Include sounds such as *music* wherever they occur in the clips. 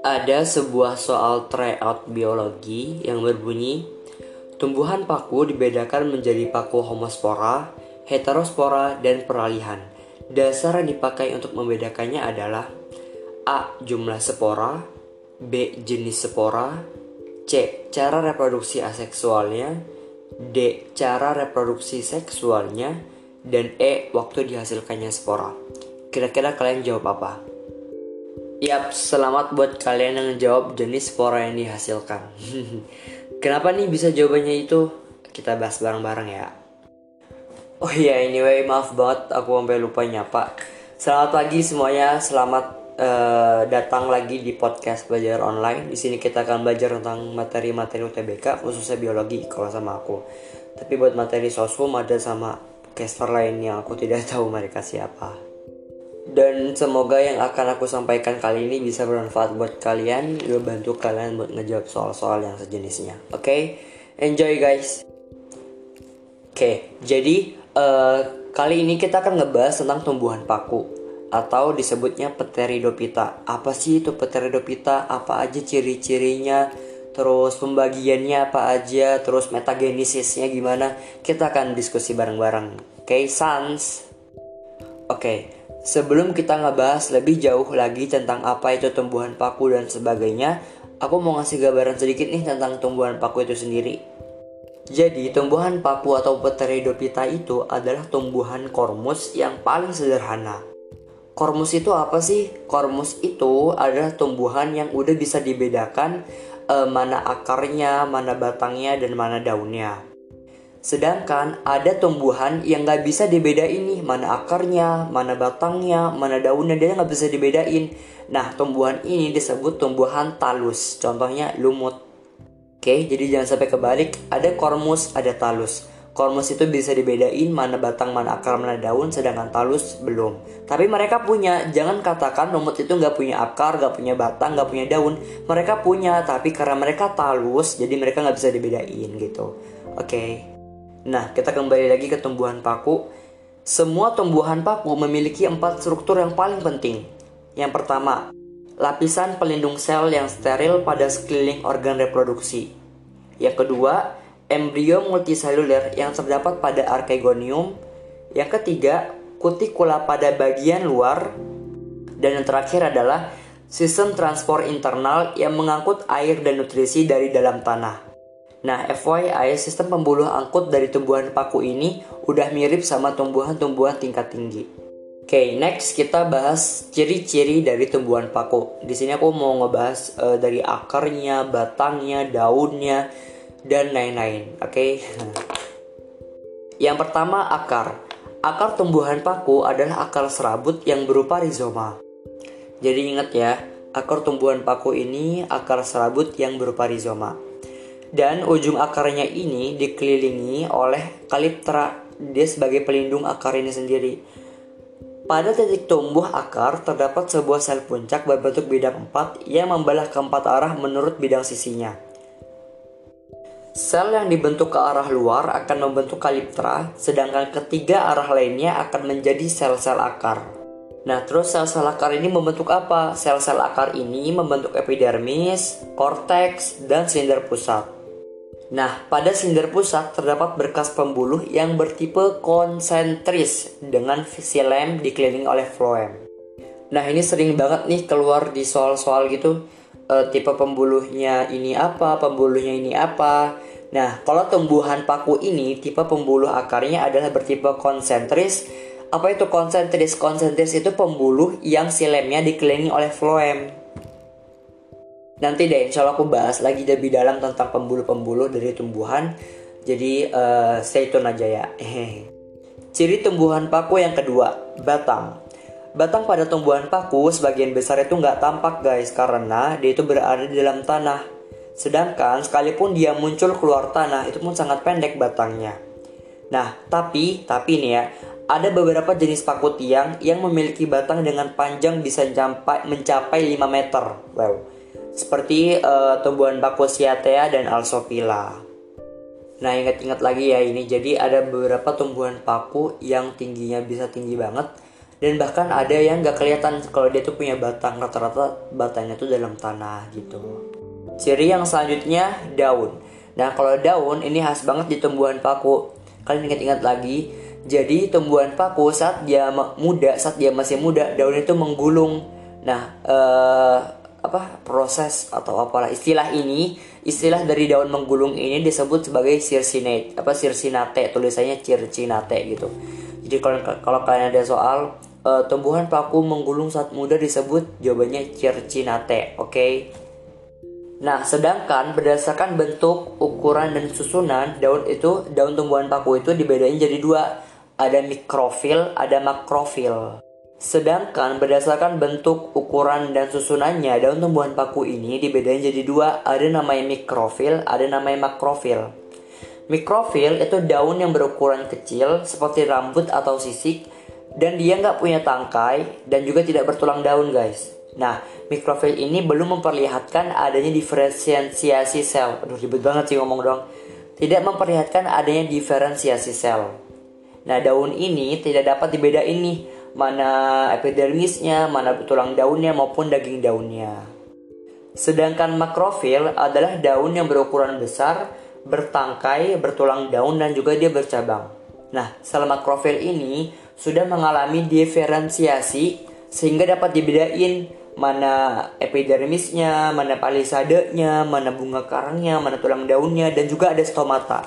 Ada sebuah soal tryout biologi yang berbunyi Tumbuhan paku dibedakan menjadi paku homospora, heterospora, dan peralihan. Dasar yang dipakai untuk membedakannya adalah A. Jumlah spora B. Jenis spora C. Cara reproduksi aseksualnya D. Cara reproduksi seksualnya Dan E. Waktu dihasilkannya spora Kira-kira kalian jawab apa? Yap, selamat buat kalian yang jawab jenis spora yang dihasilkan. *laughs* Kenapa nih bisa jawabannya itu? Kita bahas bareng-bareng ya. Oh iya, anyway, maaf banget aku sampai lupa nyapa. Selamat pagi semuanya, selamat uh, datang lagi di podcast belajar online. Di sini kita akan belajar tentang materi-materi UTBK, khususnya biologi kalau sama aku. Tapi buat materi sosum ada sama caster lain yang aku tidak tahu mereka siapa. Dan semoga yang akan aku sampaikan kali ini bisa bermanfaat buat kalian juga bantu kalian buat ngejawab soal-soal yang sejenisnya. Oke? Okay? enjoy guys. Oke okay, jadi uh, kali ini kita akan ngebahas tentang tumbuhan paku atau disebutnya pteridopita. Apa sih itu pteridopita? Apa aja ciri-cirinya terus pembagiannya apa aja terus metagenesisnya gimana kita akan diskusi bareng-bareng oke okay, sans oke okay. Sebelum kita ngebahas lebih jauh lagi tentang apa itu tumbuhan paku dan sebagainya, aku mau ngasih gambaran sedikit nih tentang tumbuhan paku itu sendiri. Jadi, tumbuhan paku atau Pteridophyta itu adalah tumbuhan kormus yang paling sederhana. Kormus itu apa sih? Kormus itu adalah tumbuhan yang udah bisa dibedakan eh, mana akarnya, mana batangnya, dan mana daunnya. Sedangkan ada tumbuhan yang nggak bisa dibedain nih mana akarnya, mana batangnya, mana daunnya dia nggak bisa dibedain. Nah tumbuhan ini disebut tumbuhan talus. Contohnya lumut. Oke, jadi jangan sampai kebalik. Ada kormus, ada talus. Kormus itu bisa dibedain mana batang, mana akar, mana daun, sedangkan talus belum. Tapi mereka punya. Jangan katakan lumut itu nggak punya akar, nggak punya batang, nggak punya daun. Mereka punya, tapi karena mereka talus, jadi mereka nggak bisa dibedain gitu. Oke. Okay. Nah, kita kembali lagi ke tumbuhan paku. Semua tumbuhan paku memiliki empat struktur yang paling penting. Yang pertama, lapisan pelindung sel yang steril pada sekeliling organ reproduksi. Yang kedua, embrio multiseluler yang terdapat pada archegonium. Yang ketiga, kutikula pada bagian luar. Dan yang terakhir adalah sistem transport internal yang mengangkut air dan nutrisi dari dalam tanah. Nah, FYI, sistem pembuluh angkut dari tumbuhan paku ini udah mirip sama tumbuhan-tumbuhan tingkat tinggi. Oke, okay, next kita bahas ciri-ciri dari tumbuhan paku. Di sini aku mau ngebahas uh, dari akarnya, batangnya, daunnya, dan lain-lain. Oke. Yang pertama akar. Akar tumbuhan paku adalah akar serabut yang berupa rizoma. Jadi ingat ya, akar tumbuhan paku ini akar serabut yang berupa rizoma dan ujung akarnya ini dikelilingi oleh kaliptra dia sebagai pelindung akar ini sendiri. Pada titik tumbuh akar terdapat sebuah sel puncak berbentuk bidang empat yang membelah keempat arah menurut bidang sisinya. Sel yang dibentuk ke arah luar akan membentuk kaliptra, sedangkan ketiga arah lainnya akan menjadi sel-sel akar. Nah, terus sel-sel akar ini membentuk apa? Sel-sel akar ini membentuk epidermis, korteks, dan silinder pusat. Nah, pada silinder pusat terdapat berkas pembuluh yang bertipe konsentris dengan lem dikelilingi oleh floem. Nah, ini sering banget nih keluar di soal-soal gitu. E, tipe pembuluhnya ini apa, pembuluhnya ini apa. Nah, kalau tumbuhan paku ini tipe pembuluh akarnya adalah bertipe konsentris. Apa itu konsentris? Konsentris itu pembuluh yang silemnya dikelilingi oleh floem. Nanti deh insya Allah aku bahas lagi lebih dalam tentang pembuluh-pembuluh dari tumbuhan. Jadi uh, stay tune aja ya. Ciri tumbuhan paku yang kedua, batang. Batang pada tumbuhan paku sebagian besar itu nggak tampak guys karena dia itu berada di dalam tanah. Sedangkan sekalipun dia muncul keluar tanah itu pun sangat pendek batangnya. Nah, tapi tapi nih ya, ada beberapa jenis paku tiang yang memiliki batang dengan panjang bisa mencapai mencapai 5 meter. Wow seperti uh, tumbuhan Bakusiatea dan Alsopila. Nah ingat-ingat lagi ya ini jadi ada beberapa tumbuhan paku yang tingginya bisa tinggi banget dan bahkan ada yang nggak kelihatan kalau dia tuh punya batang rata-rata batangnya tuh dalam tanah gitu. Ciri yang selanjutnya daun. Nah kalau daun ini khas banget di tumbuhan paku. Kalian ingat-ingat lagi jadi tumbuhan paku saat dia muda saat dia masih muda daun itu menggulung. Nah eh, apa proses atau apalah istilah ini istilah dari daun menggulung ini disebut sebagai circinate apa circinate tulisannya circinate gitu. Jadi kalau kalau kalian ada soal uh, tumbuhan paku menggulung saat muda disebut jawabannya circinate, oke? Okay? Nah, sedangkan berdasarkan bentuk, ukuran, dan susunan daun itu, daun tumbuhan paku itu dibedain jadi dua. Ada mikrofil, ada makrofil. Sedangkan berdasarkan bentuk, ukuran, dan susunannya, daun tumbuhan paku ini dibedain jadi dua. Ada namanya mikrofil, ada namanya makrofil. Mikrofil itu daun yang berukuran kecil seperti rambut atau sisik dan dia nggak punya tangkai dan juga tidak bertulang daun guys. Nah, mikrofil ini belum memperlihatkan adanya diferensiasi sel. Aduh ribet banget sih ngomong dong. Tidak memperlihatkan adanya diferensiasi sel. Nah, daun ini tidak dapat dibedain nih mana epidermisnya, mana tulang daunnya maupun daging daunnya. Sedangkan makrofil adalah daun yang berukuran besar, bertangkai, bertulang daun dan juga dia bercabang. Nah, sel makrofil ini sudah mengalami diferensiasi sehingga dapat dibedain mana epidermisnya, mana palisadenya, mana bunga karangnya, mana tulang daunnya, dan juga ada stomata.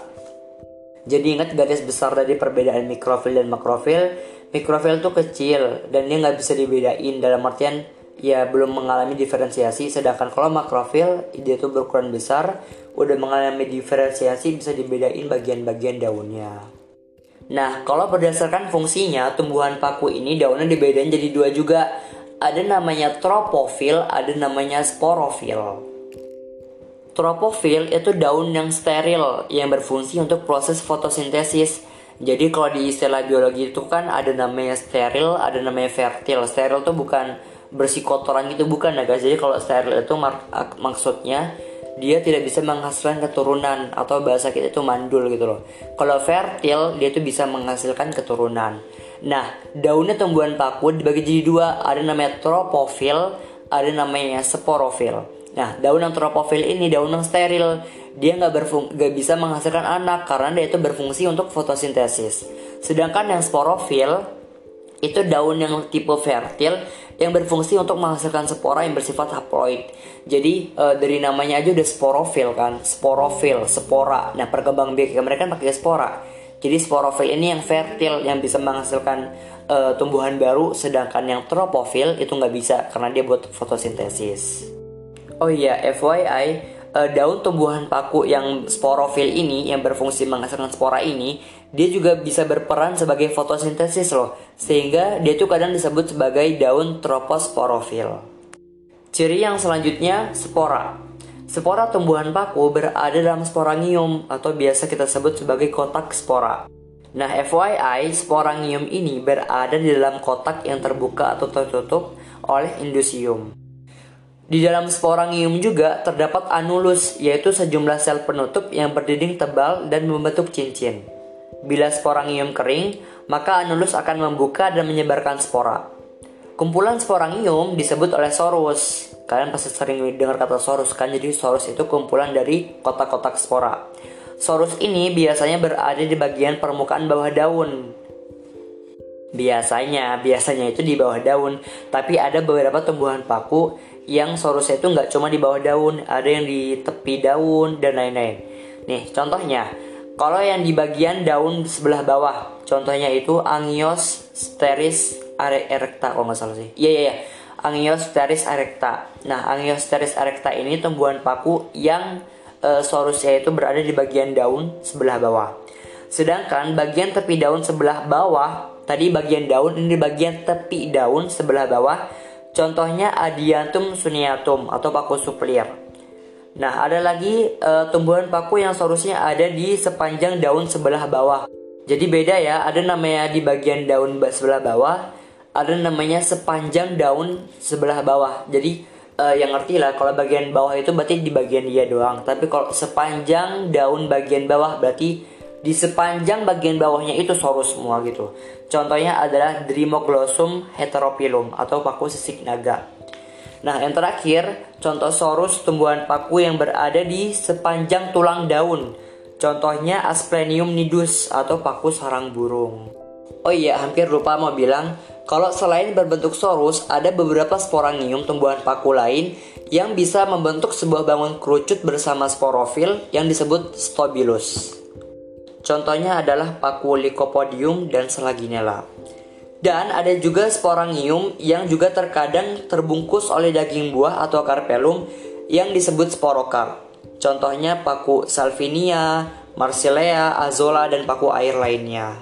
Jadi ingat garis besar dari perbedaan mikrofil dan makrofil. Mikrofil itu kecil dan dia nggak bisa dibedain dalam artian ya belum mengalami diferensiasi. Sedangkan kalau makrofil dia itu berukuran besar, udah mengalami diferensiasi bisa dibedain bagian-bagian daunnya. Nah, kalau berdasarkan fungsinya, tumbuhan paku ini daunnya dibedain jadi dua juga. Ada namanya tropofil, ada namanya sporofil. Tropofil itu daun yang steril yang berfungsi untuk proses fotosintesis. Jadi kalau di istilah biologi itu kan ada namanya steril, ada namanya fertil. Steril itu bukan bersih kotoran gitu bukan ya guys. Jadi kalau steril itu mak maksudnya dia tidak bisa menghasilkan keturunan atau bahasa kita itu mandul gitu loh. Kalau fertil dia itu bisa menghasilkan keturunan. Nah, daunnya tumbuhan paku dibagi jadi dua, ada namanya tropofil, ada namanya sporofil. Nah, daun yang tropofil ini daun yang steril, dia nggak berfung gak bisa menghasilkan anak karena dia itu berfungsi untuk fotosintesis. Sedangkan yang sporofil itu daun yang tipe fertil yang berfungsi untuk menghasilkan spora yang bersifat haploid. Jadi e, dari namanya aja udah sporofil kan, sporofil, spora. Nah perkembang biak mereka kan pakai spora. Jadi sporofil ini yang fertil yang bisa menghasilkan e, tumbuhan baru, sedangkan yang tropofil itu nggak bisa karena dia buat fotosintesis. Oh iya, FYI, e, daun tumbuhan paku yang sporofil ini yang berfungsi menghasilkan spora ini dia juga bisa berperan sebagai fotosintesis loh, sehingga dia tuh kadang disebut sebagai daun troposporofil. Ciri yang selanjutnya, spora. Spora tumbuhan paku berada dalam sporangium atau biasa kita sebut sebagai kotak spora. Nah, FYI, sporangium ini berada di dalam kotak yang terbuka atau tertutup oleh indusium. Di dalam sporangium juga terdapat anulus, yaitu sejumlah sel penutup yang berdinding tebal dan membentuk cincin. Bila sporangium kering, maka anulus akan membuka dan menyebarkan spora. Kumpulan sporangium disebut oleh sorus. Kalian pasti sering dengar kata sorus kan? Jadi sorus itu kumpulan dari kotak-kotak spora. Sorus ini biasanya berada di bagian permukaan bawah daun. Biasanya, biasanya itu di bawah daun. Tapi ada beberapa tumbuhan paku yang sorusnya itu nggak cuma di bawah daun, ada yang di tepi daun dan lain-lain. Nih, contohnya, kalau yang di bagian daun sebelah bawah, contohnya itu Angios steris erecta kalau nggak salah sih. Iya iya iya. Angios steris erecta. Nah, Angios steris erecta ini tumbuhan paku yang e, sorusnya itu berada di bagian daun sebelah bawah. Sedangkan bagian tepi daun sebelah bawah, tadi bagian daun ini bagian tepi daun sebelah bawah. Contohnya Adiantum suniatum atau paku suplir. Nah, ada lagi uh, tumbuhan paku yang seharusnya ada di sepanjang daun sebelah bawah. Jadi beda ya, ada namanya di bagian daun sebelah bawah, ada namanya sepanjang daun sebelah bawah. Jadi uh, yang ngerti lah kalau bagian bawah itu berarti di bagian dia doang. Tapi kalau sepanjang daun bagian bawah berarti Di sepanjang bagian bawahnya itu sorus semua gitu. Contohnya adalah Dreamoglossum heterophyllum atau paku sisik naga. Nah, yang terakhir, contoh sorus tumbuhan paku yang berada di sepanjang tulang daun. Contohnya Asplenium nidus atau paku sarang burung. Oh iya, hampir lupa mau bilang, kalau selain berbentuk sorus, ada beberapa sporangium tumbuhan paku lain yang bisa membentuk sebuah bangun kerucut bersama sporofil yang disebut stobilus. Contohnya adalah paku Lycopodium dan Selaginella. Dan ada juga sporangium yang juga terkadang terbungkus oleh daging buah atau carpellum yang disebut sporokarp. Contohnya paku Salvinia, Marsilea, Azola, dan paku air lainnya.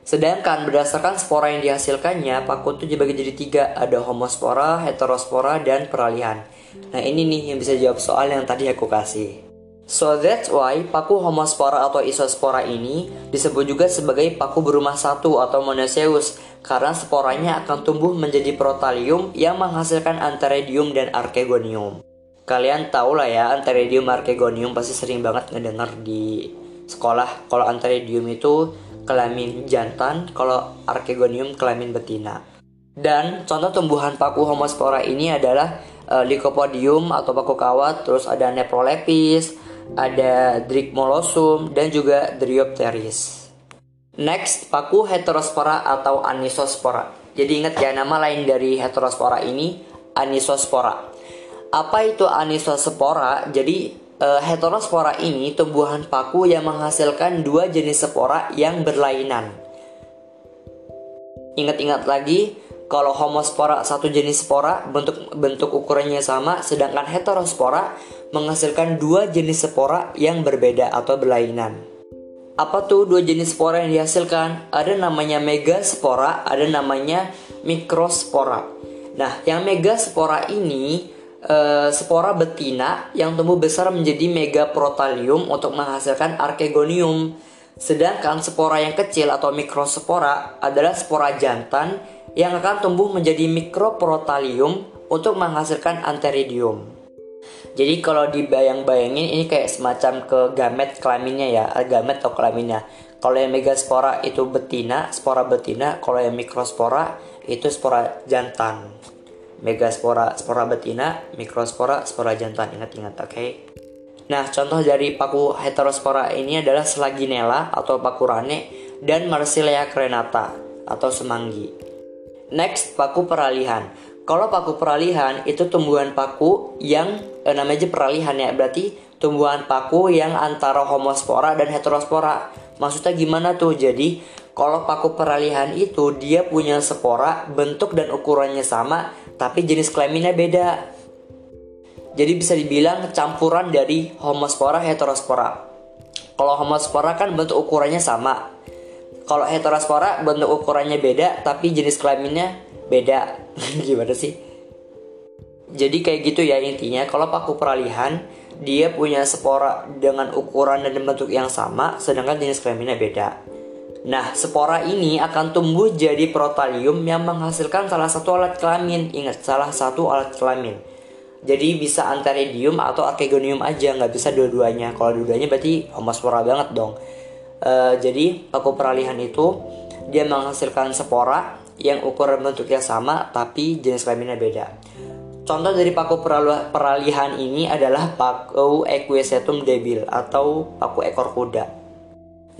Sedangkan berdasarkan spora yang dihasilkannya, paku itu dibagi jadi tiga, ada homospora, heterospora, dan peralihan. Nah ini nih yang bisa jawab soal yang tadi aku kasih. So that's why paku homospora atau isospora ini disebut juga sebagai paku berumah satu atau monoceus karena sporanya akan tumbuh menjadi protalium yang menghasilkan antheridium dan archegonium. Kalian tahu lah ya antheridium archegonium pasti sering banget ngedengar di sekolah. Kalau antheridium itu kelamin jantan, kalau archegonium kelamin betina. Dan contoh tumbuhan paku homospora ini adalah uh, Lycopodium atau paku kawat, terus ada Neprolepis, ada Drigmolosum dan juga Dryopteris. Next, paku heterospora atau anisospora. Jadi ingat ya nama lain dari heterospora ini anisospora. Apa itu anisospora? Jadi uh, heterospora ini tumbuhan paku yang menghasilkan dua jenis spora yang berlainan. Ingat-ingat lagi, kalau homospora satu jenis spora bentuk bentuk ukurannya sama, sedangkan heterospora menghasilkan dua jenis spora yang berbeda atau berlainan. Apa tuh dua jenis spora yang dihasilkan? Ada namanya megaspora, ada namanya mikrospora. Nah, yang megaspora ini e, spora betina yang tumbuh besar menjadi megaprotalium untuk menghasilkan archegonium. Sedangkan spora yang kecil atau mikrospora adalah spora jantan yang akan tumbuh menjadi mikroprotalium untuk menghasilkan antheridium. Jadi kalau dibayang-bayangin ini kayak semacam ke gamet kelaminnya ya, eh, gamet atau kelaminnya. Kalau yang megaspora itu betina, spora betina, kalau yang mikrospora itu spora jantan. Megaspora spora betina, mikrospora spora jantan. Ingat-ingat, oke? Okay? Nah, contoh dari paku heterospora ini adalah Selaginella atau paku rane dan Marsilea crenata atau semanggi. Next, paku peralihan. Kalau paku peralihan itu tumbuhan paku yang eh, namanya peralihan ya, berarti tumbuhan paku yang antara homospora dan heterospora. Maksudnya gimana tuh? Jadi, kalau paku peralihan itu dia punya spora, bentuk dan ukurannya sama, tapi jenis kelaminnya beda. Jadi bisa dibilang campuran dari homospora heterospora. Kalau homospora kan bentuk ukurannya sama, kalau heterospora bentuk ukurannya beda tapi jenis kelaminnya beda *laughs* gimana sih jadi kayak gitu ya intinya kalau paku peralihan dia punya spora dengan ukuran dan bentuk yang sama sedangkan jenis kelaminnya beda Nah, spora ini akan tumbuh jadi protalium yang menghasilkan salah satu alat kelamin. Ingat, salah satu alat kelamin. Jadi bisa antheridium atau archegonium aja, nggak bisa dua-duanya. Kalau dua-duanya berarti homospora banget dong. Uh, jadi paku peralihan itu dia menghasilkan spora yang ukuran bentuknya sama tapi jenis kelaminnya beda. Contoh dari paku peralihan ini adalah paku Equisetum debil atau paku ekor kuda.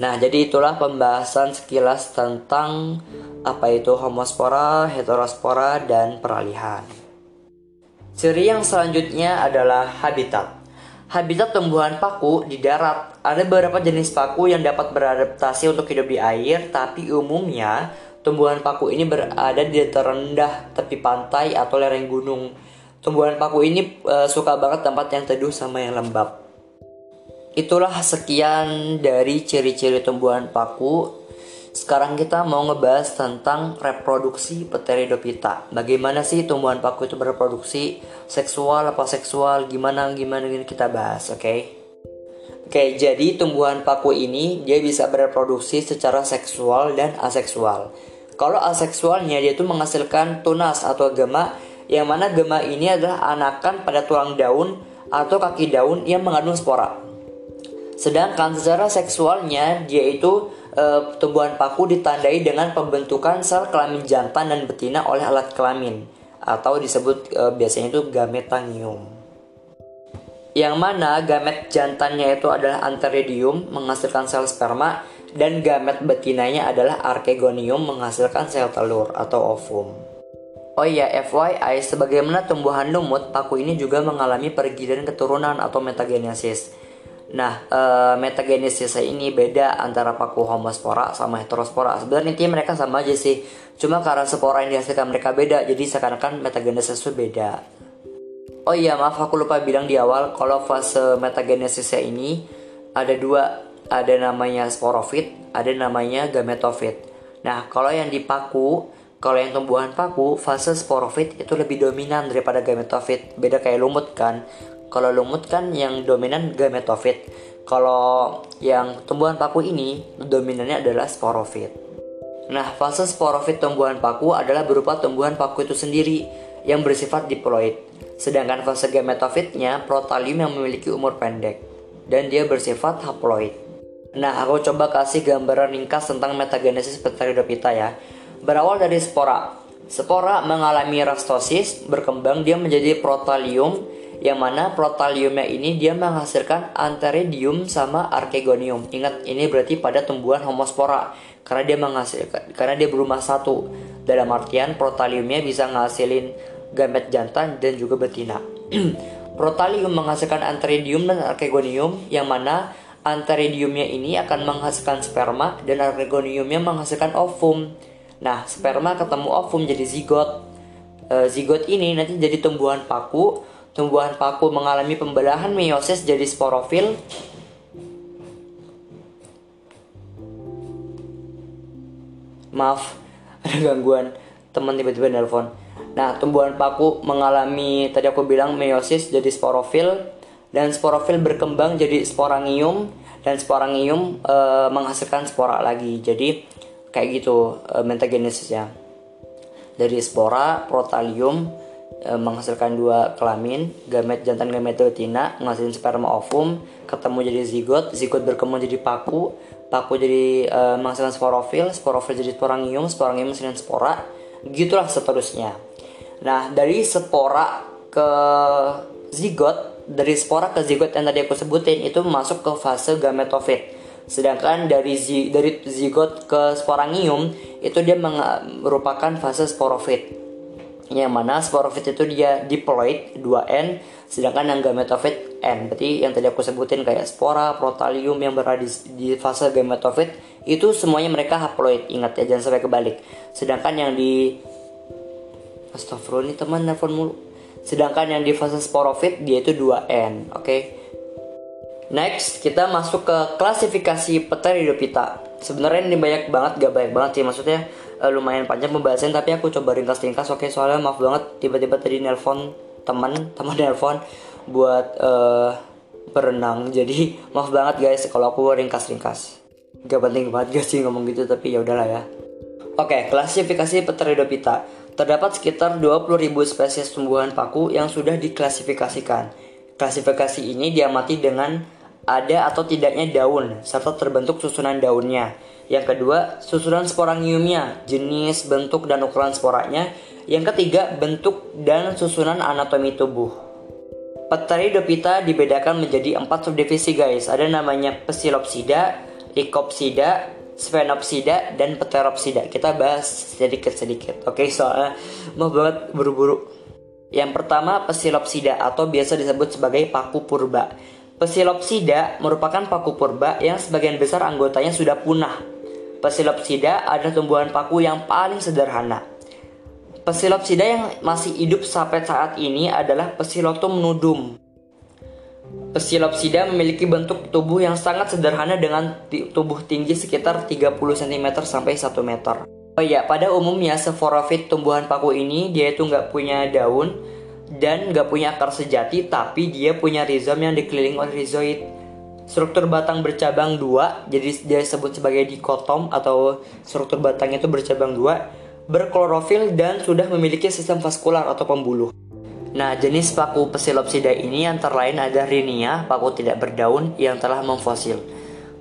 Nah, jadi itulah pembahasan sekilas tentang apa itu homospora, heterospora, dan peralihan. Ciri yang selanjutnya adalah habitat. Habitat tumbuhan paku di darat. Ada beberapa jenis paku yang dapat beradaptasi untuk hidup di air, tapi umumnya tumbuhan paku ini berada di dataran rendah, tepi pantai atau lereng gunung. Tumbuhan paku ini e, suka banget tempat yang teduh sama yang lembab. Itulah sekian dari ciri-ciri tumbuhan paku sekarang kita mau ngebahas tentang reproduksi Pteridophyta. Bagaimana sih tumbuhan paku itu berreproduksi? Seksual apa seksual? Gimana gimana gini kita bahas, oke? Okay? Oke, jadi tumbuhan paku ini dia bisa bereproduksi secara seksual dan aseksual. Kalau aseksualnya dia itu menghasilkan tunas atau gema yang mana gema ini adalah anakan pada tulang daun atau kaki daun yang mengandung spora. Sedangkan secara seksualnya dia itu e, tumbuhan paku ditandai dengan pembentukan sel kelamin jantan dan betina oleh alat kelamin atau disebut e, biasanya itu gametangium. Yang mana gamet jantannya itu adalah anteridium menghasilkan sel sperma dan gamet betinanya adalah archegonium menghasilkan sel telur atau ovum. Oh iya, FYI, sebagaimana tumbuhan lumut, paku ini juga mengalami pergidan keturunan atau metagenesis. Nah, e, metagenesis ini beda antara paku homospora sama heterospora. Sebenarnya intinya mereka sama aja sih. Cuma karena spora yang dihasilkan mereka beda, jadi seakan-akan metagenesis itu beda. Oh iya, maaf aku lupa bilang di awal kalau fase metagenesisnya ini ada dua, ada namanya sporofit, ada namanya gametofit. Nah, kalau yang di paku, kalau yang tumbuhan paku, fase sporofit itu lebih dominan daripada gametofit. Beda kayak lumut kan. Kalau lumut kan yang dominan gametofit. Kalau yang tumbuhan paku ini dominannya adalah sporofit. Nah, fase sporofit tumbuhan paku adalah berupa tumbuhan paku itu sendiri yang bersifat diploid. Sedangkan fase gametofitnya protalium yang memiliki umur pendek dan dia bersifat haploid. Nah, aku coba kasih gambaran ringkas tentang metagenesis Pteridophyta ya. Berawal dari spora. Spora mengalami rastosis, berkembang dia menjadi protalium yang mana protaliumnya ini dia menghasilkan anteridium sama archegonium. Ingat ini berarti pada tumbuhan homospora karena dia menghasilkan karena dia berumah satu. Dalam artian protaliumnya bisa ngasilin gamet jantan dan juga betina. *clears throat* protalium menghasilkan anteridium dan archegonium yang mana anteridiumnya ini akan menghasilkan sperma dan archegoniumnya menghasilkan ovum. Nah, sperma ketemu ovum jadi zigot. E, zigot ini nanti jadi tumbuhan paku tumbuhan paku mengalami pembelahan meiosis jadi sporofil. Maaf *laughs* ada gangguan. Teman tiba-tiba nelpon. Nah tumbuhan paku mengalami tadi aku bilang meiosis jadi sporofil. Dan sporofil berkembang jadi sporangium. Dan sporangium e, menghasilkan spora lagi. Jadi kayak gitu e, mentagenesisnya dari spora protalium e, menghasilkan dua kelamin, gamet jantan gamet betina, menghasilkan sperma ovum, ketemu jadi zigot, zigot berkembang jadi paku, paku jadi e, menghasilkan sporofil, sporofil jadi sporangium, sporangium menghasilkan spora, gitulah seterusnya. Nah, dari spora ke zigot, dari spora ke zigot yang tadi aku sebutin itu masuk ke fase gametofit. Sedangkan dari zi, dari zigot ke sporangium itu dia merupakan fase sporofit yang mana sporofit itu dia diploid 2N sedangkan yang gametofit N. Berarti yang tadi aku sebutin kayak spora, protalium yang berada di, di fase gametofit itu semuanya mereka haploid. Ingat ya jangan sampai kebalik. Sedangkan yang di Astagfirullah ini teman nelfon mulu. Sedangkan yang di fase sporofit dia itu 2N oke? Okay? next kita masuk ke klasifikasi Pteridophyta sebenarnya ini banyak banget gak banyak banget sih maksudnya uh, lumayan panjang pembahasan tapi aku coba ringkas-ringkas oke soalnya maaf banget tiba-tiba tadi nelpon teman *laughs* teman nelpon buat uh, berenang jadi *laughs* maaf banget guys kalau aku ringkas-ringkas gak penting banget *laughs* guys sih ngomong gitu tapi ya udahlah ya Oke, klasifikasi Pteridophyta. Terdapat sekitar 20.000 spesies tumbuhan paku yang sudah diklasifikasikan. Klasifikasi ini diamati dengan ada atau tidaknya daun serta terbentuk susunan daunnya. Yang kedua, susunan sporangiumnya, jenis, bentuk, dan ukuran sporanya. Yang ketiga, bentuk dan susunan anatomi tubuh. Pteridophyta dibedakan menjadi empat subdivisi guys. Ada namanya Psilopsida, Lycopsida, Sphenopsida, dan Pteropsida. Kita bahas sedikit-sedikit. Oke, soalnya mau banget buru-buru. Yang pertama, Psilopsida atau biasa disebut sebagai paku purba. Psilopsida merupakan paku purba yang sebagian besar anggotanya sudah punah Psilopsida adalah tumbuhan paku yang paling sederhana. Psilopsida yang masih hidup sampai saat ini adalah Psilotum nudum. Psilopsida memiliki bentuk tubuh yang sangat sederhana dengan tubuh tinggi sekitar 30 cm sampai 1 meter. Oh ya, pada umumnya seforofit tumbuhan paku ini dia itu nggak punya daun dan nggak punya akar sejati, tapi dia punya rizom yang dikelilingi oleh rizoid. Struktur batang bercabang dua, jadi dia disebut sebagai dikotom atau struktur batangnya itu bercabang dua, berklorofil dan sudah memiliki sistem vaskular atau pembuluh. Nah, jenis paku Psilopsida ini antara lain ada Rhinia, paku tidak berdaun yang telah memfosil.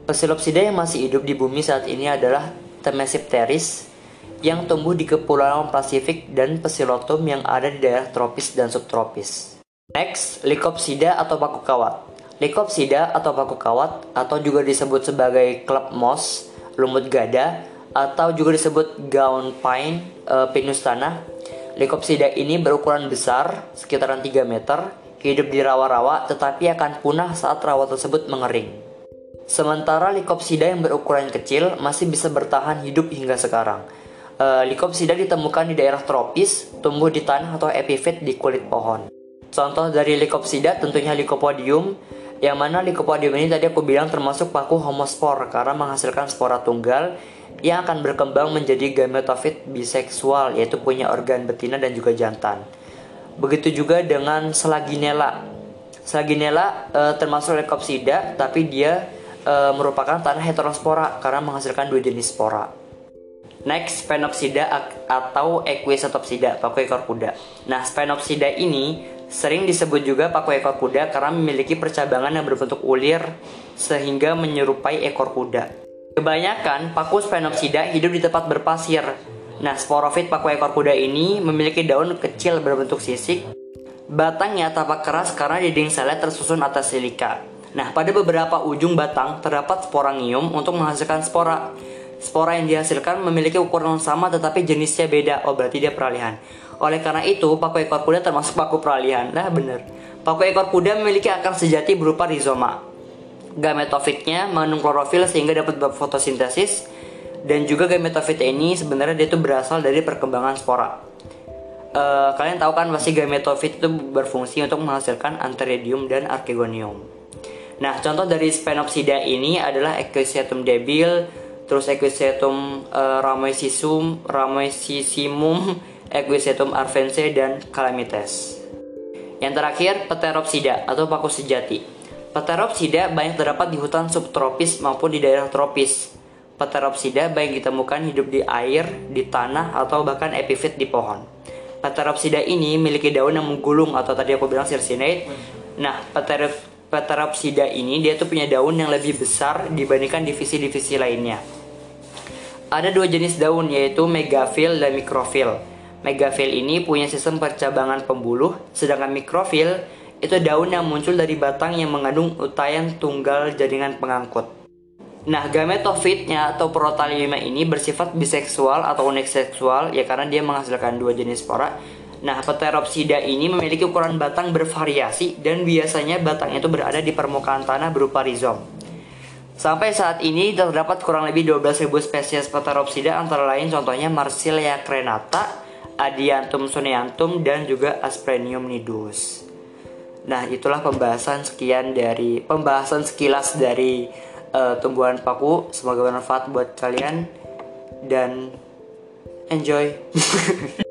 Psilopsida yang masih hidup di bumi saat ini adalah Temesipteris yang tumbuh di Kepulauan Pasifik dan Psilotum yang ada di daerah tropis dan subtropis. Next, Lycopsida atau paku kawat. Lycopsida atau paku kawat atau juga disebut sebagai club moss, lumut gada, atau juga disebut gaun pine, e, pinus tanah, Lekopsida ini berukuran besar, sekitaran 3 meter, hidup di rawa-rawa tetapi akan punah saat rawa tersebut mengering. Sementara Lycopsida yang berukuran kecil masih bisa bertahan hidup hingga sekarang. E, Lycopsida ditemukan di daerah tropis, tumbuh di tanah atau epifit di kulit pohon. Contoh dari Lycopsida tentunya Lycopodium, yang mana Lycopodium ini tadi aku bilang termasuk paku homospor karena menghasilkan spora tunggal yang akan berkembang menjadi gametofit biseksual yaitu punya organ betina dan juga jantan. Begitu juga dengan Selaginella. Selaginella e, termasuk Lecopsida tapi dia e, merupakan tanah heterospora karena menghasilkan dua jenis spora. Next, Sphenopsida atau Equisotopsida, paku ekor kuda. Nah, Sphenopsida ini sering disebut juga paku ekor kuda karena memiliki percabangan yang berbentuk ulir sehingga menyerupai ekor kuda. Kebanyakan paku Sphenopsida hidup di tempat berpasir. Nah, sporofit paku ekor kuda ini memiliki daun kecil berbentuk sisik. Batangnya tampak keras karena dinding selnya tersusun atas silika. Nah, pada beberapa ujung batang terdapat sporangium untuk menghasilkan spora. Spora yang dihasilkan memiliki ukuran sama tetapi jenisnya beda. Oh, berarti dia peralihan. Oleh karena itu, paku ekor kuda termasuk paku peralihan. Nah, bener. Paku ekor kuda memiliki akar sejati berupa rizoma gametofitnya mengandung klorofil sehingga dapat fotosintesis dan juga gametofit ini sebenarnya dia itu berasal dari perkembangan spora. Uh, kalian tahu kan masih gametofit itu berfungsi untuk menghasilkan antheridium dan archegonium. Nah, contoh dari Sphenopsida ini adalah Equisetum debil, terus Equisetum uh, ramoesisum, ramoesisimum, Equisetum arvense dan Calamites. Yang terakhir, Pteropsida atau paku sejati. Pteropsida banyak terdapat di hutan subtropis maupun di daerah tropis. Pteropsida baik ditemukan hidup di air, di tanah, atau bahkan epifit di pohon. Pteropsida ini memiliki daun yang menggulung atau tadi aku bilang circinate. Nah, Pteropsida ini dia tuh punya daun yang lebih besar dibandingkan divisi-divisi lainnya. Ada dua jenis daun yaitu megafil dan mikrofil. Megafil ini punya sistem percabangan pembuluh, sedangkan mikrofil itu daun yang muncul dari batang yang mengandung utayan tunggal jaringan pengangkut. Nah, gametofitnya atau protaliuma ini bersifat biseksual atau uniseksual ya karena dia menghasilkan dua jenis spora. Nah, Pteropsida ini memiliki ukuran batang bervariasi dan biasanya batang itu berada di permukaan tanah berupa rizom. Sampai saat ini terdapat kurang lebih 12.000 spesies Pteropsida antara lain contohnya Marsilia crenata, Adiantum soneantum dan juga Asprenium nidus. Nah, itulah pembahasan sekian dari pembahasan sekilas dari uh, tumbuhan paku. Semoga bermanfaat buat kalian dan enjoy. *laughs*